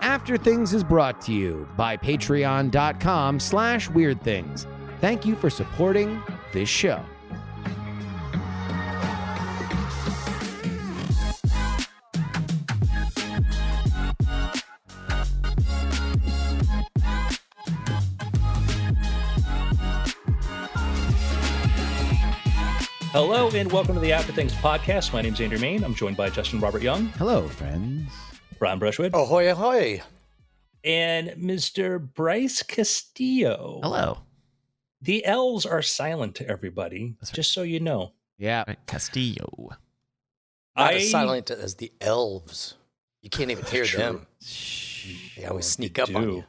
After Things is brought to you by patreon.com slash weird things. Thank you for supporting this show. Hello and welcome to the After Things podcast. My name is Andrew Mayne. I'm joined by Justin Robert Young, Hello, friends. Brian Brushwood, Ahoy, ahoy. and Mr. Bryce Castillo. Hello. The L's are silent to everybody, That's right. just so you know. Yeah. Castillo. Not I- as silent as the elves. You can't even hear True. them. They always sneak up on you.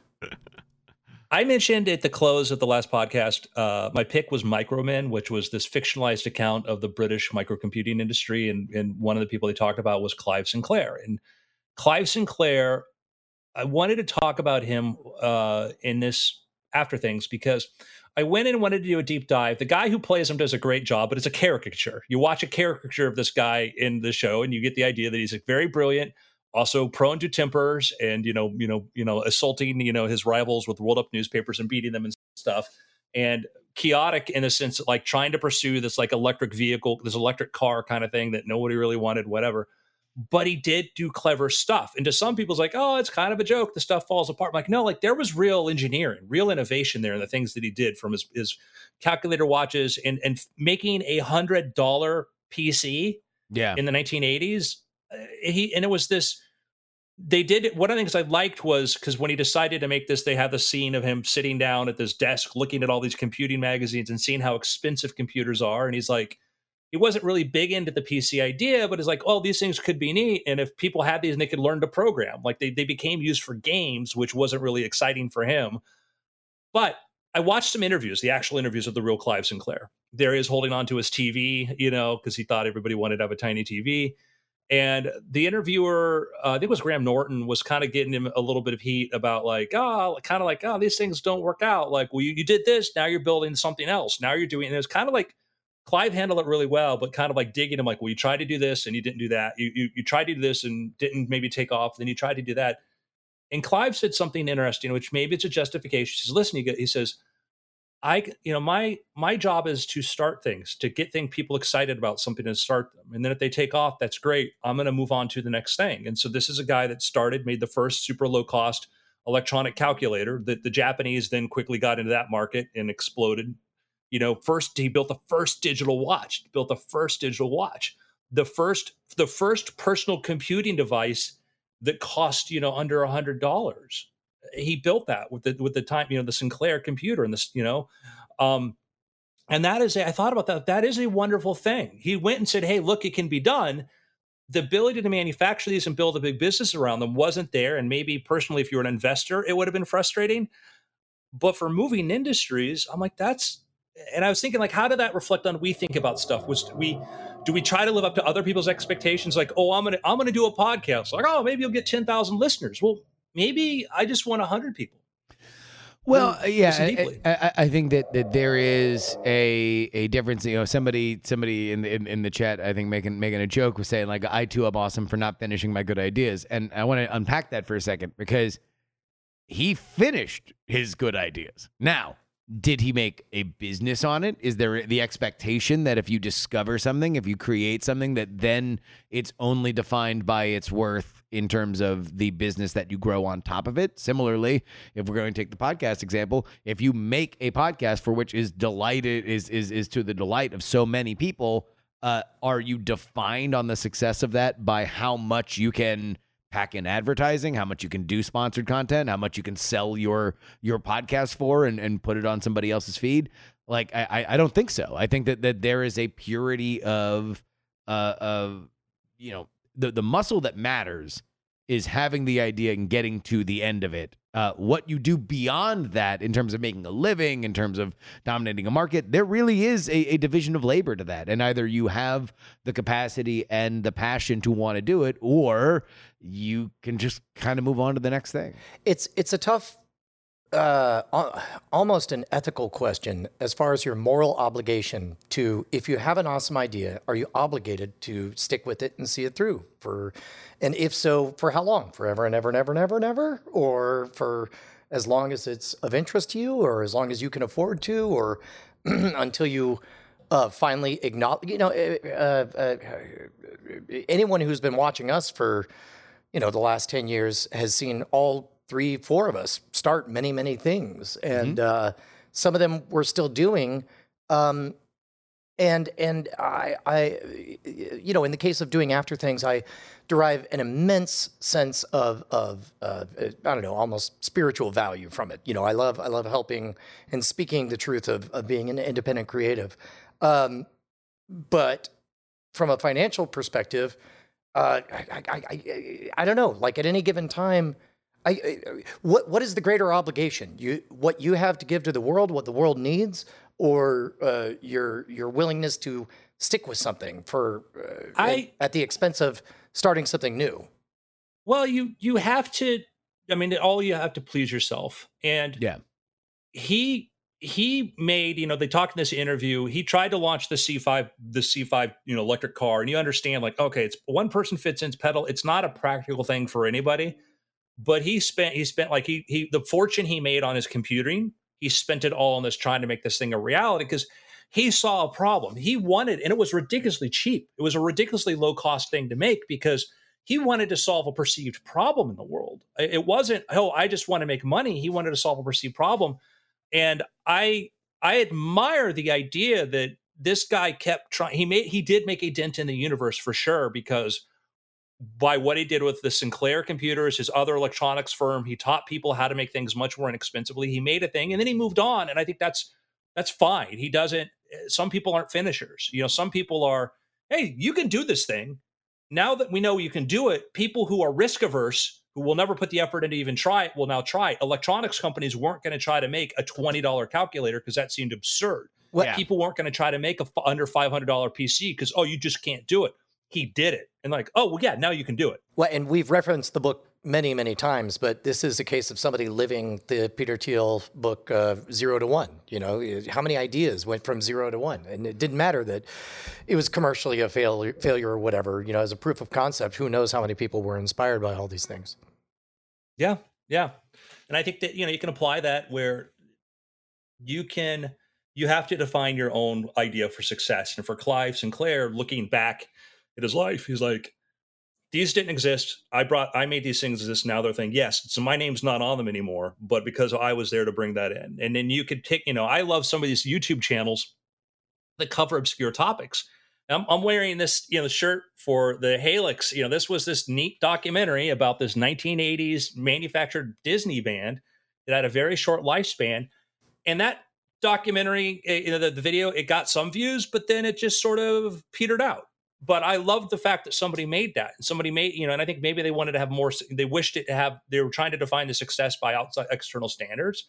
I mentioned at the close of the last podcast, uh, my pick was Micromen, which was this fictionalized account of the British microcomputing industry. And, and one of the people they talked about was Clive Sinclair. And Clive Sinclair, I wanted to talk about him uh, in this after things because I went in and wanted to do a deep dive. The guy who plays him does a great job, but it's a caricature. You watch a caricature of this guy in the show, and you get the idea that he's very brilliant, also prone to tempers and you know you know you know assaulting you know his rivals with rolled up newspapers and beating them and stuff and chaotic in a sense like trying to pursue this like electric vehicle this electric car kind of thing that nobody really wanted whatever but he did do clever stuff and to some people's like oh it's kind of a joke the stuff falls apart I'm like no like there was real engineering real innovation there in the things that he did from his, his calculator watches and and making a hundred dollar pc Yeah. in the 1980s. Uh, he and it was this. They did one of the things I liked was because when he decided to make this, they had the scene of him sitting down at this desk, looking at all these computing magazines and seeing how expensive computers are, and he's like. He wasn't really big into the PC idea, but it's like, oh, these things could be neat. And if people had these and they could learn to program, like they, they became used for games, which wasn't really exciting for him. But I watched some interviews, the actual interviews of the real Clive Sinclair. There he is holding on to his TV, you know, because he thought everybody wanted to have a tiny TV. And the interviewer, uh, I think it was Graham Norton, was kind of getting him a little bit of heat about like, oh, kind of like, oh, these things don't work out. Like, well, you, you did this, now you're building something else. Now you're doing, and it was kind of like Clive handled it really well, but kind of like digging him, like, well, you tried to do this and you didn't do that. You you, you tried to do this and didn't maybe take off. Then you tried to do that. And Clive said something interesting, which maybe it's a justification. He says, listen, he says, I, you know, my my job is to start things, to get things people excited about something and start them. And then if they take off, that's great. I'm going to move on to the next thing. And so this is a guy that started, made the first super low cost electronic calculator that the Japanese then quickly got into that market and exploded. You know, first he built the first digital watch, built the first digital watch, the first the first personal computing device that cost you know under a hundred dollars. He built that with the with the time you know the Sinclair computer and this you know um and that is a, I thought about that that is a wonderful thing. He went and said hey look it can be done. The ability to manufacture these and build a big business around them wasn't there and maybe personally if you were an investor it would have been frustrating. But for moving industries I'm like that's and I was thinking like how did that reflect on we think about stuff was we do we try to live up to other people's expectations like oh i'm gonna i'm gonna do a podcast like oh maybe you'll get 10000 listeners well maybe i just want 100 people Well, yeah, I, deeply. I, I- I think that, that there is a a difference. You know, somebody somebody in the in, in the chat, I think making making a joke was saying like, "I too am awesome for not finishing my good ideas," and I want to unpack that for a second because he finished his good ideas. Now, did he make a business on it? Is there the expectation that if you discover something, if you create something, that then it's only defined by its worth in terms of the business that you grow on top of it? Similarly, if we're going to take the podcast example, if you make a podcast for which is delighted is is is to the delight of so many people, uh, are you defined on the success of that by how much you can pack in advertising, how much you can do sponsored content, how much you can sell your your podcast for and, and put it on somebody else's feed. Like I, I- I don't think so. I think that, that there is a purity of uh of you know the the muscle that matters is having the idea and getting to the end of it. Uh, what you do beyond that, in terms of making a living, in terms of dominating a market, there really is a, a division of labor to that. And either you have the capacity and the passion to want to do it, or you can just kind of move on to the next thing. It's it's a tough uh, almost an ethical question as far as your moral obligation to, if you have an awesome idea, are you obligated to stick with it and see it through for, and if so, for how long? Forever and ever and ever and ever and ever, or for as long as it's of interest to you, or as long as you can afford to, or until you uh, finally acknowledge. You know, uh, uh, anyone who's been watching us for you know the last 10 years has seen all three four of us start many many things. And uh, some of them we're still doing um, and and I, I you know in the case of doing after things i derive an immense sense of of uh, i don't know almost spiritual value from it. You know i love i love helping and speaking the truth of, of being an independent creative. Um, but from a financial perspective uh, I, I, I, I don't know. Like at any given time, I, I, what what is the greater obligation? You what you have to give to the world, what the world needs, or uh, your your willingness to stick with something for uh, I- at the expense of starting something new. Well, you you have to. I mean, all you have to please yourself, and Yeah. he he made you know they talked in this interview he tried to launch the c5 the c5 you know electric car and you understand like okay it's one person fits into pedal it's not a practical thing for anybody but he spent he spent like he he the fortune he made on his computing he spent it all on this trying to make this thing a reality because he saw a problem. He wanted and it was ridiculously cheap. It was a ridiculously low cost thing to make because he wanted to solve a perceived problem in the world. It wasn't oh i just want to make money. He wanted to solve a perceived problem. And i i admire the idea that this guy kept trying he made he did make a dent in the universe for sure because by what he did with the sinclair computers his other electronics firm he taught people how to make things much more inexpensively. He made a thing and then he moved on and i think that's that's fine. He doesn't eh, some people aren't finishers. You know some people are hey you can do this thing. Now that we know you can do it people who are risk averse who will never put the effort in to even try it will now try it. Electronics companies weren't going to try to make a $20 calculator because that seemed absurd. What- Yeah. people weren't going to try to make a f- under $500 pc because oh you just can't do it he did it and like oh well yeah now you can do it Well, and we've referenced the book many, many times, but this is a case of somebody living the Peter Thiel book, uh, Zero to One. You know, how many ideas went from zero to one? And it didn't matter that it was commercially a failure, failure or whatever. You know, as a proof of concept, who knows how many people were inspired by all these things? Yeah, yeah. And I think that you know you can apply that where you can you have to define your own idea for success. And for Clive Sinclair, looking back at his life, he's like, these didn't exist. I brought I made these things exist. Now they're thinking, yes, so my name's not on them anymore, but because I was there to bring that in. And then you could take, you know, I love some of these YouTube channels that cover obscure topics. I'm, I'm wearing this, you know, shirt for the Halyx. You know, this was this neat documentary about this 1980s manufactured Disney band that had a very short lifespan, and that documentary, eh, you know, the, the video, it got some views, but then it just sort of petered out. But I love the fact that somebody made that, and somebody made, you know, and I think maybe they wanted to have more. They wished it to have. They were trying to define the success by outside external standards.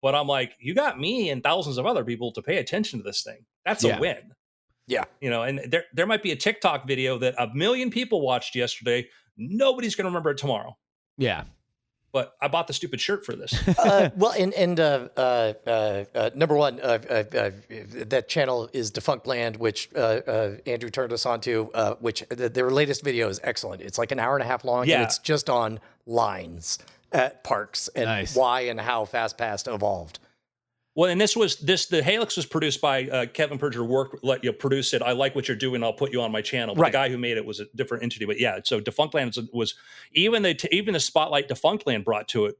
But I'm like, you got me and thousands of other people to pay attention to this thing. That's Yeah. a win Yeah. you know and there there might be a tiktok video that a million people watched yesterday nobody's going to remember it tomorrow Yeah. But i bought the stupid shirt for this uh, well, and and uh, uh, uh, uh, number one, uh, uh, uh, that channel is Defunctland, which uh, uh, Andrew turned us on to. Uh, which the, their latest video is excellent. It's like an hour and a half long, Yeah. and it's just on lines at parks and Nice. why and how FastPass evolved. Well and this was this the halyx was produced by uh, kevin perjurer work let you produce it i like what you're doing i'll put you on my channel but Right. the guy who made it was a different entity but yeah so defunctland was, was even the even the spotlight defunctland brought to it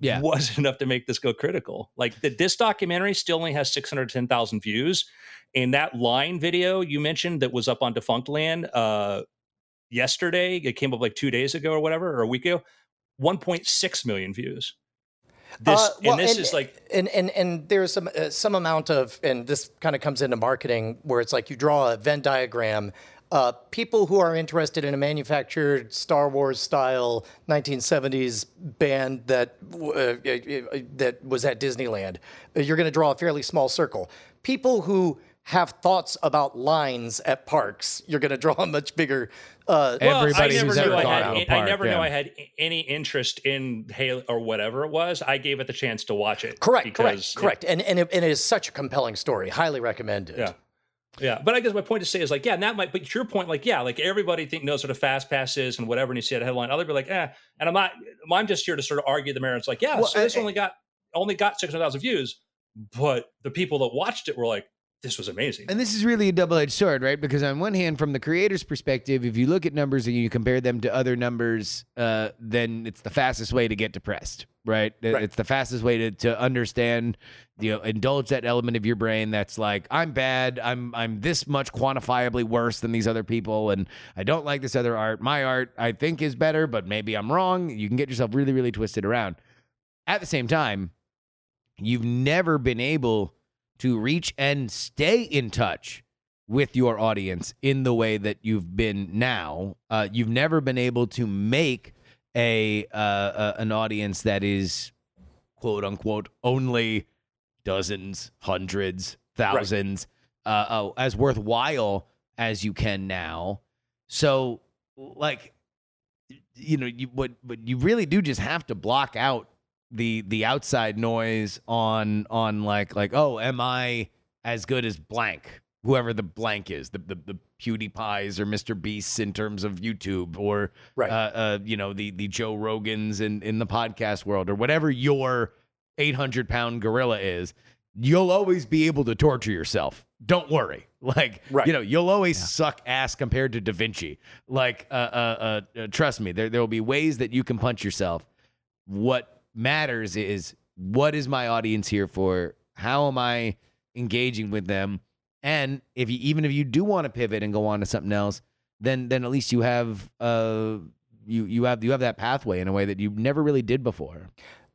Yeah. was enough to make this go critical. Like the, this documentary still only has 610,000 views. And that line video you mentioned that was up on Defunctland uh, yesterday, it came up like two days ago or whatever, or a week ago, 1.6 million views. This Uh, well, and this and- is like and and and there's some uh, some amount of and this kind of comes into marketing where it's like you draw a Venn diagram. Uh, people who are interested in a manufactured Star Wars style 1970s band that uh, that was at Disneyland, uh, you're going to draw a fairly small circle. People who have thoughts about lines at parks, you're going to draw a much bigger. Uh, Well, Everybody I never who's knew ever I gone had. to a I park, never knew yeah. I had any interest in Halo or whatever it was. I gave it the chance to watch it. correct, because correct, correct. And and it, and it is such a compelling story. Highly recommended. Yeah. Yeah, but I guess my point to say is like, yeah, and that might. But your point, like, yeah, like everybody think knows what a fast pass is and whatever, and you see that headline, other people like, eh. And I'm not. I'm just here to sort of argue the merits. Like, yeah, Well, so this I- only got only got six hundred thousand views, but the people that watched it were like, this was amazing. And this is really a double-edged sword, right? Because on one hand, from the creator's perspective, if you look at numbers and you compare them to other numbers, uh, then it's the fastest way to get depressed, right? Right. It's the fastest way to, to understand, you know, indulge that element of your brain that's like, I'm bad, I'm I'm this much quantifiably worse than these other people, and I don't like this other art. My art, I think, is better, but maybe I'm wrong. You can get yourself really, really twisted around. At the same time, you've never been able to reach and stay in touch with your audience in the way that you've been now. Uh, you've never been able to make a uh, uh, an audience that is quote unquote only dozens, hundreds, thousands, uh, uh, as worthwhile as you can now. So, like, you know, you what, but you really do just have to block out the the outside noise on on like like oh am i as good as blank? Whoever the blank is the the, the pewdiepies or mr beasts in terms of youtube or Right. uh, uh you know the the joe rogans in in the podcast world or whatever your 800 pound gorilla is you'll always be able to torture yourself. Don't worry. Like Right. you know you'll always suck ass compared to da vinci. Like uh, uh, uh, uh trust me there there will be ways that you can punch yourself. What matters is what is my audience here for how am i engaging with them and if you even if you do want to pivot and go on to something else then then at least you have uh you you have you have that pathway in a way that you never really did before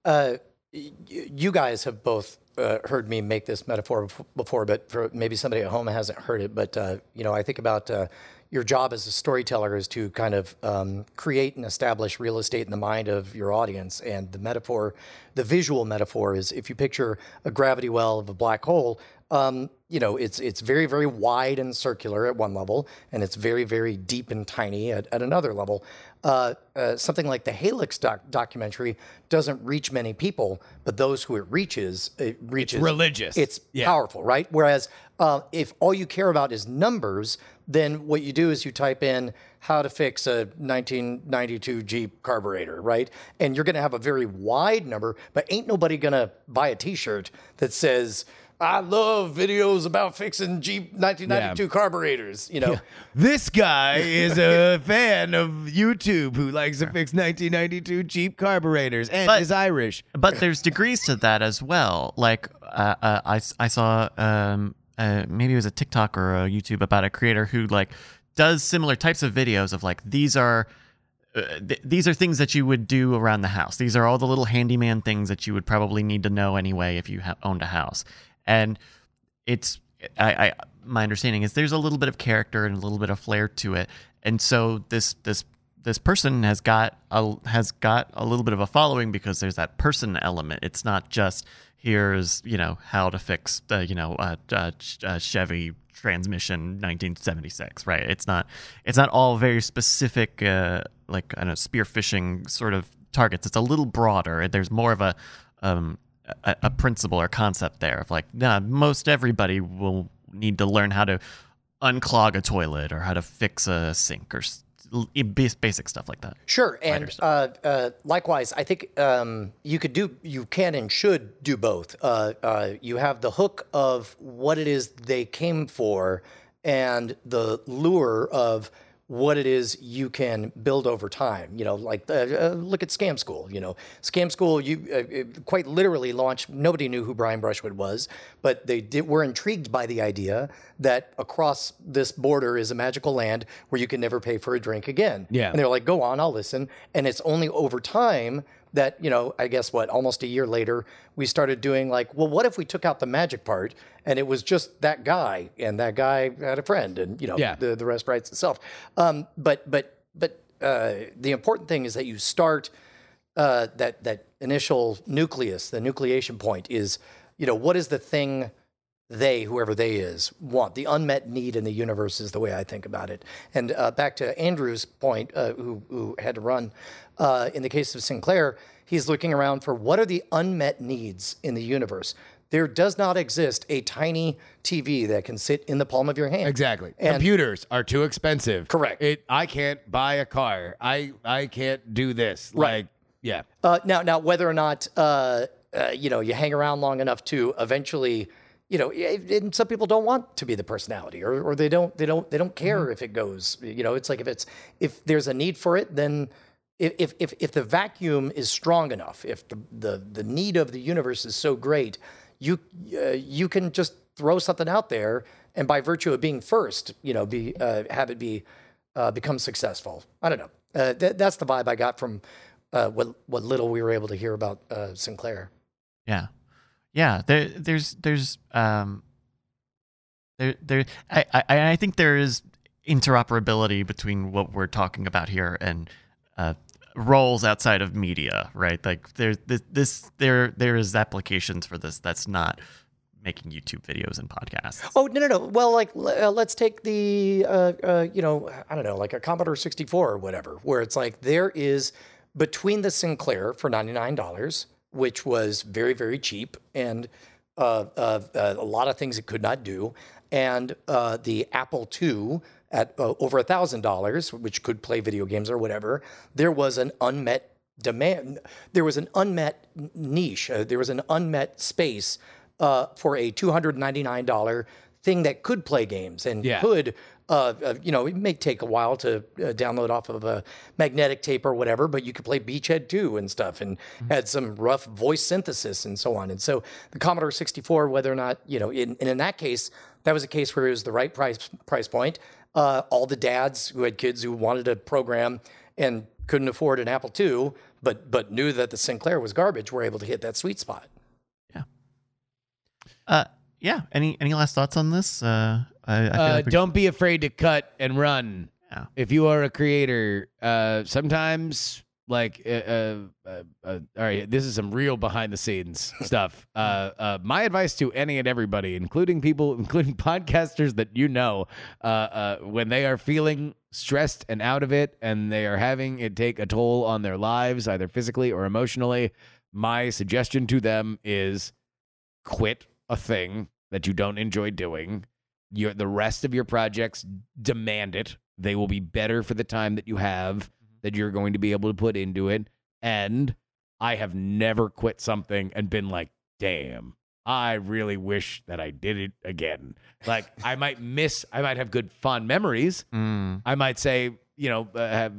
Uh, you guys have both uh, heard me make this metaphor before, but for maybe somebody at home hasn't heard it. But uh, you know, I think about uh, your job as a storyteller is to kind of um, create and establish real estate in the mind of your audience. And the metaphor, the visual metaphor, is if you picture a gravity well of a black hole. Um, you know, it's it's very very wide and circular at one level, and it's very very deep and tiny at, at another level. Uh, uh, something like the Halyx doc- documentary doesn't reach many people, but those who it reaches, it reaches. religious. It's Yeah. powerful, right? Whereas uh, if all you care about is numbers, then what you do is you type in how to fix a 1992 Jeep carburetor, right? And you're going to have a very wide number, but ain't nobody going to buy a T-shirt that says. I love videos about fixing Jeep 1992 carburetors. You know, this guy is a fan of youtube who likes to fix 1992 jeep carburetors and But- is irish but there's degrees to that as well. Like uh, uh, I, s- I saw um, uh, maybe it was a TikTok or a YouTube about a creator who like does similar types of videos of like these are uh, th- these are things that you would do around the house. These are all the little handyman things that you would probably need to know anyway if you ha- owned a house. And it's I, I my understanding is there's a little bit of character and a little bit of flair to it. And so this this this person has got a has got a little bit of a following because there's that person element. It's not just here's you know how to fix the you know uh, uh, Ch- uh, Chevy transmission 1976 right it's not it's not all very specific uh like I don't know spearfishing sort of targets it's a little broader there's more of a um a, a principle or concept there of like nah most everybody will need to learn how to unclog a toilet or how to fix a sink or basic stuff like that Sure, and uh, uh, likewise, I think um, you could do, you can and should do both. Uh, uh, you have the hook of what it is they came for, and the lure of what it is you can build over time. You know, like uh, uh, look at Scam School. You know, Scam School, you uh, quite literally launched. Nobody knew who Brian Brushwood was, but they did, were intrigued by the idea that across this border is a magical land where you can never pay for a drink again. Yeah. and they're like, "Go on, I'll listen." And it's only over time that you know, I guess what, almost a year later, we started doing like, well, what if we took out the magic part and it was just that guy, and that guy had a friend, and you know, Yeah. the the rest writes itself. Um, but but but uh, the important thing is that you start uh, that that initial nucleus, the nucleation point is, you know, what is the thing they, whoever they is, want. The unmet need in the universe is the way I think about it. And uh, back to Andrew's point, uh, who, who had to run, uh, in the case of Sinclair, he's looking around for what are the unmet needs in the universe. There does not exist a tiny TV that can sit in the palm of your hand. Exactly. And- Computers are too expensive. Correct. It. I can't buy a car. I. I can't do this. Right. Like. Yeah. Uh, now, now, whether or not uh, uh, you know you hang around long enough to eventually, you know, and some people don't want to be the personality, or, or they don't, they don't, they don't care if it goes. You know, it's like if it's if there's a need for it, then if if if, if the vacuum is strong enough, if the, the the need of the universe is so great, you uh, you can just throw something out there, and by virtue of being first, you know, be uh, have it be uh, become successful. I don't know. Uh, th- that's the vibe I got from uh, what what little we were able to hear about uh, Sinclair. Yeah, yeah. There, there's, there's, um, there, there. I, I, I think there is interoperability between what we're talking about here and uh, roles outside of media, right? Like there's this, this, there, there is applications for this. That's not making YouTube videos and podcasts. Oh no no no! Well, like uh, let's take the uh, uh, you know I don't know like a Commodore sixty four or whatever, where it's like there is between the Sinclair for ninety nine dollars, which was very very cheap, and uh, uh, uh, a lot of things it could not do, and uh, the Apple II at uh, over a thousand dollars, which could play video games or whatever. There was an unmet demand. There was an unmet niche. Uh, there was an unmet space uh, for a two hundred ninety nine dollar thing that could play games and Yeah. could. Uh, uh, you know, it may take a while to uh, download off of a magnetic tape or whatever, but you could play Beachhead 2 and stuff and had some rough voice synthesis and so on. And so the Commodore 64, whether or not, you know, in, and in that case, that was a case where it was the right price price point. Uh, all the dads who had kids who wanted a program and couldn't afford an Apple II, but but knew that the Sinclair was garbage, were able to hit that sweet spot. Uh, yeah. Any, any last thoughts on this? Uh, I, I feel Uh, like we- don't be afraid to cut and run. Yeah. If you are a creator, uh, sometimes like uh, uh, uh, uh, all right, this is some real behind the scenes stuff. Uh, uh, my advice to any and everybody, including people, including podcasters that you know, uh, uh, when they are feeling stressed and out of it, and they are having it take a toll on their lives, either physically or emotionally, my suggestion to them is quit a thing that you don't enjoy doing. Your the rest of your projects demand it. They will be better for the time that you have that you're going to be able to put into it. And I have never quit something and been like, damn, I really wish that I did it again. Like I might miss, I might have good fond memories. Mm, I might say, you know, uh, have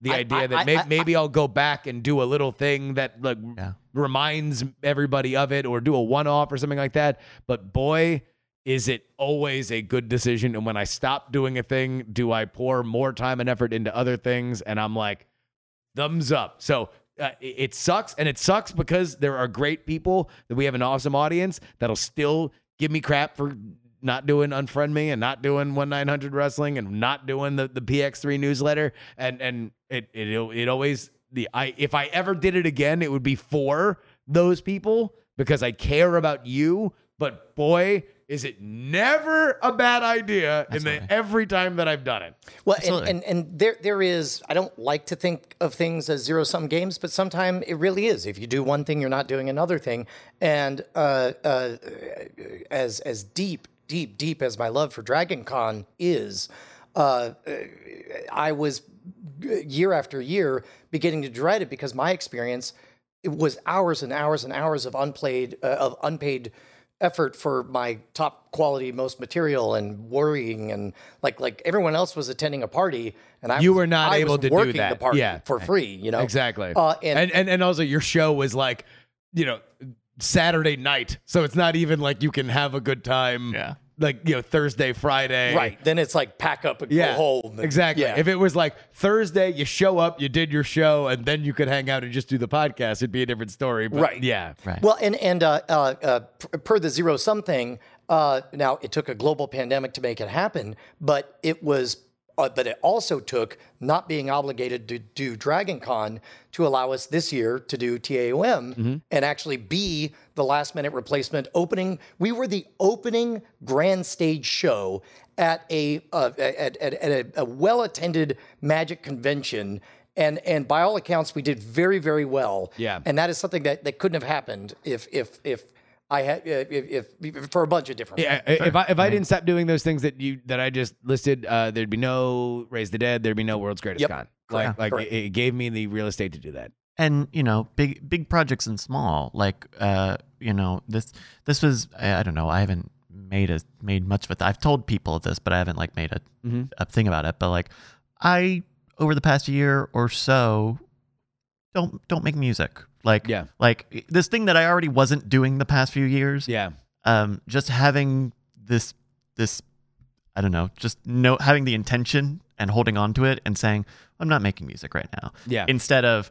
the I- idea I- that I- may- maybe I'll go back and do a little thing that like Yeah. reminds everybody of it or do a one off or something like that. But boy, is it always a good decision. And when I stop doing a thing, do I pour more time and effort into other things? And I'm like, thumbs up. So uh, it- sucks. And it sucks because there are great people that we have an awesome audience that'll still give me crap for not doing unfriend me and not doing one nine hundred wrestling and not doing the, the PX3 newsletter. And and it it it always the I if I ever did it again, it would be for those people because I care about you. But boy, is it never a bad idea in Absolutely. the every time that I've done it. Well, and, Absolutely. and and there there is. I don't like to think of things as zero sum games, but sometimes it really is. If you do one thing, you're not doing another thing. And uh, uh, as as deep, deep, deep as my love for Dragon Con is, uh, I was year after year beginning to dread it because my experience it was hours and hours and hours of unplayed uh, of unpaid effort for my top quality most material and worrying and like like everyone else was attending a party and I You was- were not I able to do working that. the party Yeah. for free you know Exactly. uh, and, and, and and also your show was like, you know, Saturday night, so it's not even like you can have a good time. Yeah. Like you know Thursday, Friday. right then it's like pack up and Yeah. go home and- exactly. yeah. If it was like Thursday, you show up, you did your show, and then you could hang out and just do the podcast, it'd be a different story. But Right. Yeah. Right. Well, and and uh, uh, uh, per, per the zero sum thing, uh, now it took a global pandemic to make it happen, but it was uh, but it also took not being obligated to do Dragon Con to allow us this year to do TAOM and actually be the last minute replacement opening. We were the opening grand stage show at a uh, at, at, at a, a well attended Magic convention. And, and by all accounts, we did very, very well. Yeah. And that is something that, that couldn't have happened if if if I had if, if, if for a bunch of different Yeah, if I if I didn't stop doing those things that you that I just listed, uh, there'd be no Raise the Dead, there'd be no World's Greatest Yep. Con. Like like it, it gave me the real estate to do that. and you know big big projects and small like uh you know this this was i, I don't know i haven't made a made much of it i've told people of this but i haven't like made a, Mhm. a thing about it but like i over the past year or so don't don't make music like Yeah. like this thing that i already wasn't doing the past few years Yeah, um just having this this i don't know just no having the intention and holding on to it and saying i'm not making music right now yeah, instead of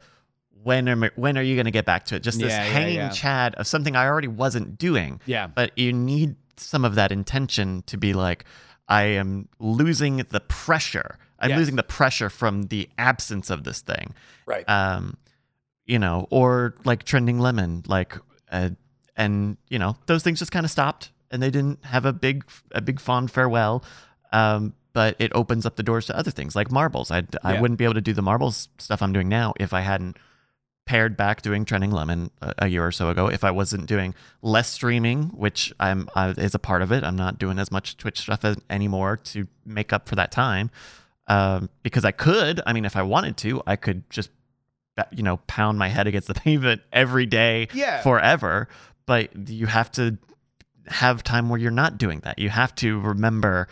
when are when are you going to get back to it? Just this Yeah, yeah, hanging yeah. chad of something I already wasn't doing. yeah. But you need some of that intention to be like, I am losing the pressure. I'm Yes. losing the pressure from the absence of this thing. right. Um, you know, or like trending lemon, like, uh, and you know, those things just kind of stopped, and they didn't have a big a big fond farewell. Um, but it opens up the doors to other things like marbles. I I wouldn't be able to do the marbles stuff I'm doing now if I hadn't pared back doing trending lemon a, a year or so ago. If I wasn't doing less streaming, which I'm I, is a part of it, I'm not doing as much Twitch stuff as, anymore to make up for that time. Um, because I could, I mean, if I wanted to, I could just you know pound my head against the pavement every day Yeah. forever but you have to have time where you're not doing that you have to remember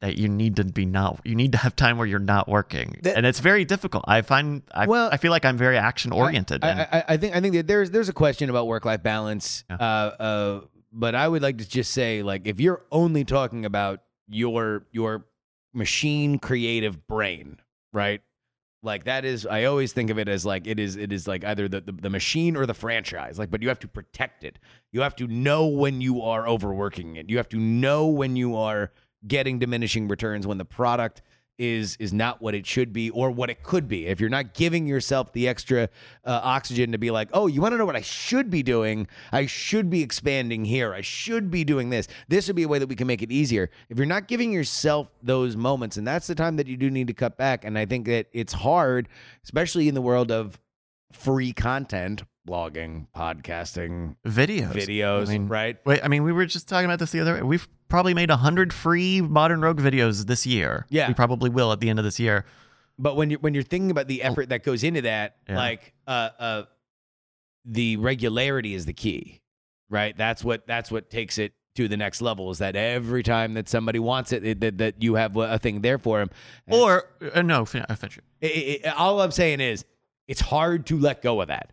that you need to be not you need to have time where you're not working That- and it's very difficult i find i, Well, I feel like i'm very action oriented I, and I, I think I think that there's there's a question about work life balance. Yeah. Uh, uh, but I would like to just say, like, if you're only talking about your your machine creative brain, right? Like that is, I always think of it as like it is. It is like either the, the the machine or the franchise. Like, but you have to protect it. You have to know when you are overworking it. You have to know when you are getting diminishing returns when the product is is not what it should be or what it could be. If you're not giving yourself the extra uh, oxygen to be like, "Oh, you want to know what I should be doing? I should be expanding here. I should be doing this. This would be a way that we can make it easier." If you're not giving yourself those moments, and that's the time that you do need to cut back, and I think that it's hard, especially in the world of free content, blogging, podcasting, videos videos, I mean, right? wait i mean we were just talking about this the other way we've probably made 100 free modern rogue videos this year Yeah. we probably will at the end of this year But when you're when you're thinking about the effort that goes into that, Yeah. like uh uh the regularity is the key. Right? That's what that's what takes it to the next level is that every time that somebody wants it, it that, that you have a thing there for them. or uh, no uh, finish it. all I'm saying is it's hard to let go of that.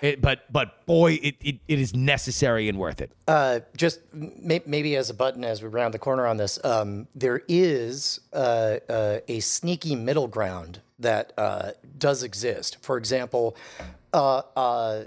It, but but boy, it, it, it is necessary and worth it. Uh, just may- maybe as a button as we round the corner on this, um, there is uh, uh, a sneaky middle ground that uh, does exist. For example, uh, uh,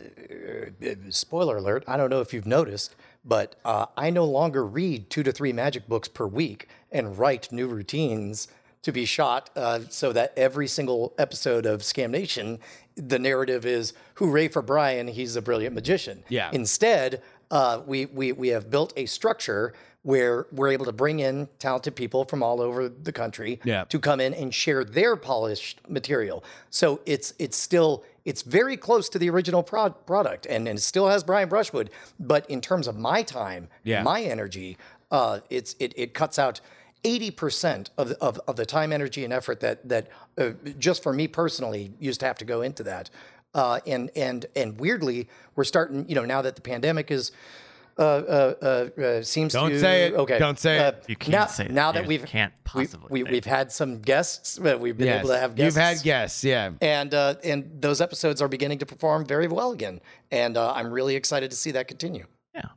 spoiler alert, I don't know if you've noticed, but I no longer read two to three magic books per week and write new routines to be shot uh, so that every single episode of Scam Nation, the narrative is hooray for Brian, he's a brilliant magician. Yeah. Instead, uh, we, we, we have built a structure where we're able to bring in talented people from all over the country Yeah. to come in and share their polished material. So it's it's still it's very close to the original prod- product, and, and it still has Brian Brushwood. But in terms of my time, Yeah. my energy, uh, it's it, it cuts out. 80% of, the- of, of the time, energy, and effort that, that uh, just for me personally used to have to go into that. Uh, and, and, and weirdly, we're starting, you know, now that the pandemic is, uh, uh, uh, uh, seems Don't to say it. Okay, Don't say uh, it. You can't now, say that. now that You we've can't possibly we, say we've had some guests. uh, We've been Yes. able to have guests. You've had guests, yeah. and uh, and those episodes are beginning to perform very well again, and uh, I'm really excited to see that continue. Yeah.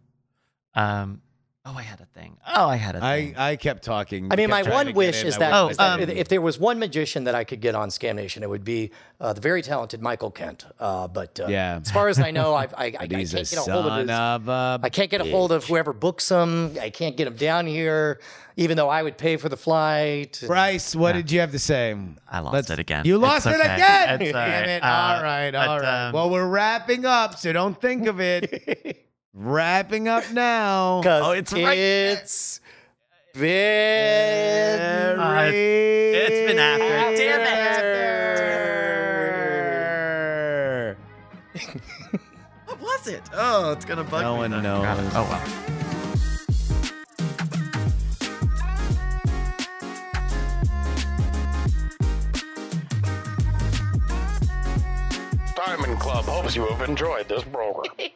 Um, Oh, I had a thing. Oh, I had a I, thing. I I kept talking. I mean, my one wish is that, wouldn't is that um, if there was one magician that I could get on Scam Nation, it would be uh, the very talented Michael Kent. Uh, but uh, Yeah. as far as I know, I've, I, I, I can't get a hold of son his. of a. I can't get a hold of whoever books him. I can't get him down here, even though I would pay for the flight. Bryce, what did you have to say? I lost Let's- it again. You It's lost it okay. again. It's all Damn it. Uh, all right, all but, right. um, well, we're wrapping up, so don't think of it. wrapping up now. Oh, it's right there. it's been Uh, it's- it's been after. Damn it. What was it? Oh, it's gonna bug No me. one then. knows. Oh well. Diamond Club hopes you have enjoyed this program.